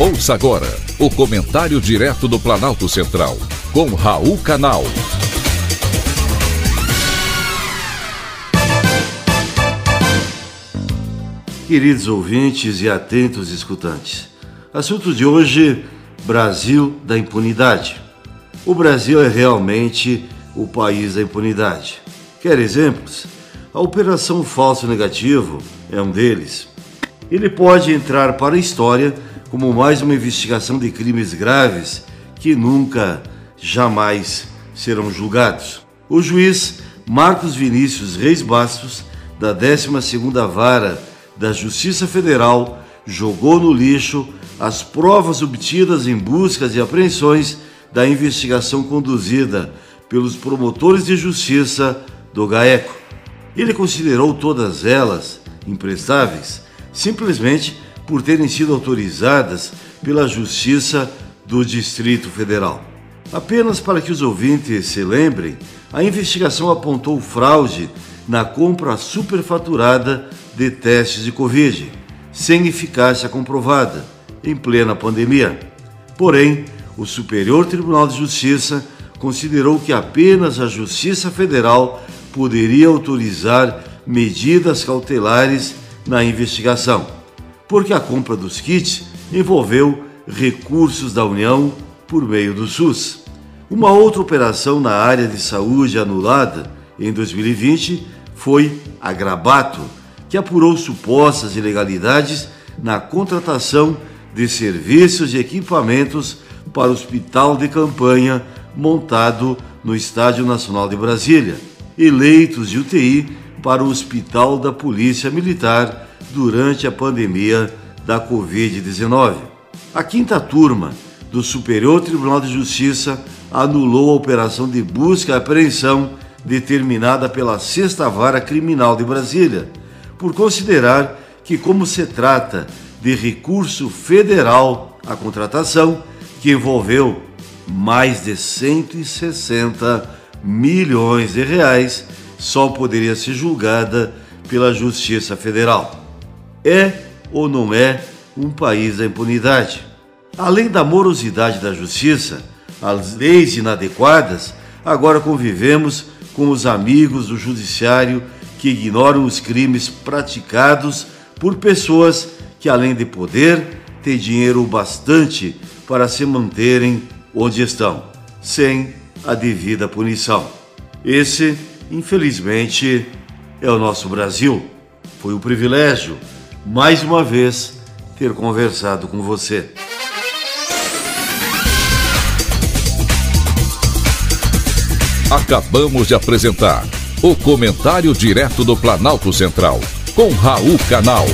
Ouça agora o comentário direto do Planalto Central, com Raul Canal. Queridos ouvintes e atentos escutantes, assunto de hoje: Brasil da impunidade. O Brasil é realmente o país da impunidade. Quer exemplos? A Operação Falso Negativo é um deles. Ele pode entrar para a história como mais uma investigação de crimes graves que nunca, jamais serão julgados. O juiz Marcos Vinícius Reis Bastos, da 12ª Vara da Justiça Federal, jogou no lixo as provas obtidas em buscas e apreensões da investigação conduzida pelos promotores de justiça do GAECO. Ele considerou todas elas imprestáveis simplesmente por terem sido autorizadas pela Justiça do Distrito Federal. Apenas para que os ouvintes se lembrem, a investigação apontou fraude na compra superfaturada de testes de Covid, sem eficácia comprovada, em plena pandemia. Porém, o Superior Tribunal de Justiça considerou que apenas a Justiça Federal poderia autorizar medidas cautelares na investigação porque a compra dos kits envolveu recursos da União por meio do SUS. Uma outra operação na área de saúde anulada em 2020 foi a Grabato, que apurou supostas ilegalidades na contratação de serviços e equipamentos para o hospital de campanha montado no Estádio Nacional de Brasília e leitos de UTI para o Hospital da Polícia Militar durante a pandemia da Covid-19. A quinta turma do Superior Tribunal de Justiça anulou a operação de busca e apreensão determinada pela Sexta Vara Criminal de Brasília, por considerar que, como se trata de recurso federal à contratação, que envolveu mais de 160 milhões de reais, só poderia ser julgada pela Justiça Federal. É ou não é um país da impunidade? Além da morosidade da justiça, as leis inadequadas, agora convivemos com os amigos do judiciário que ignoram os crimes praticados por pessoas que, além de poder, têm dinheiro bastante para se manterem onde estão, sem a devida punição. Esse, infelizmente, é o nosso Brasil. Foi um privilégio mais uma vez ter conversado com você. Acabamos de apresentar o Comentário Direto do Planalto Central, com Raul Canal.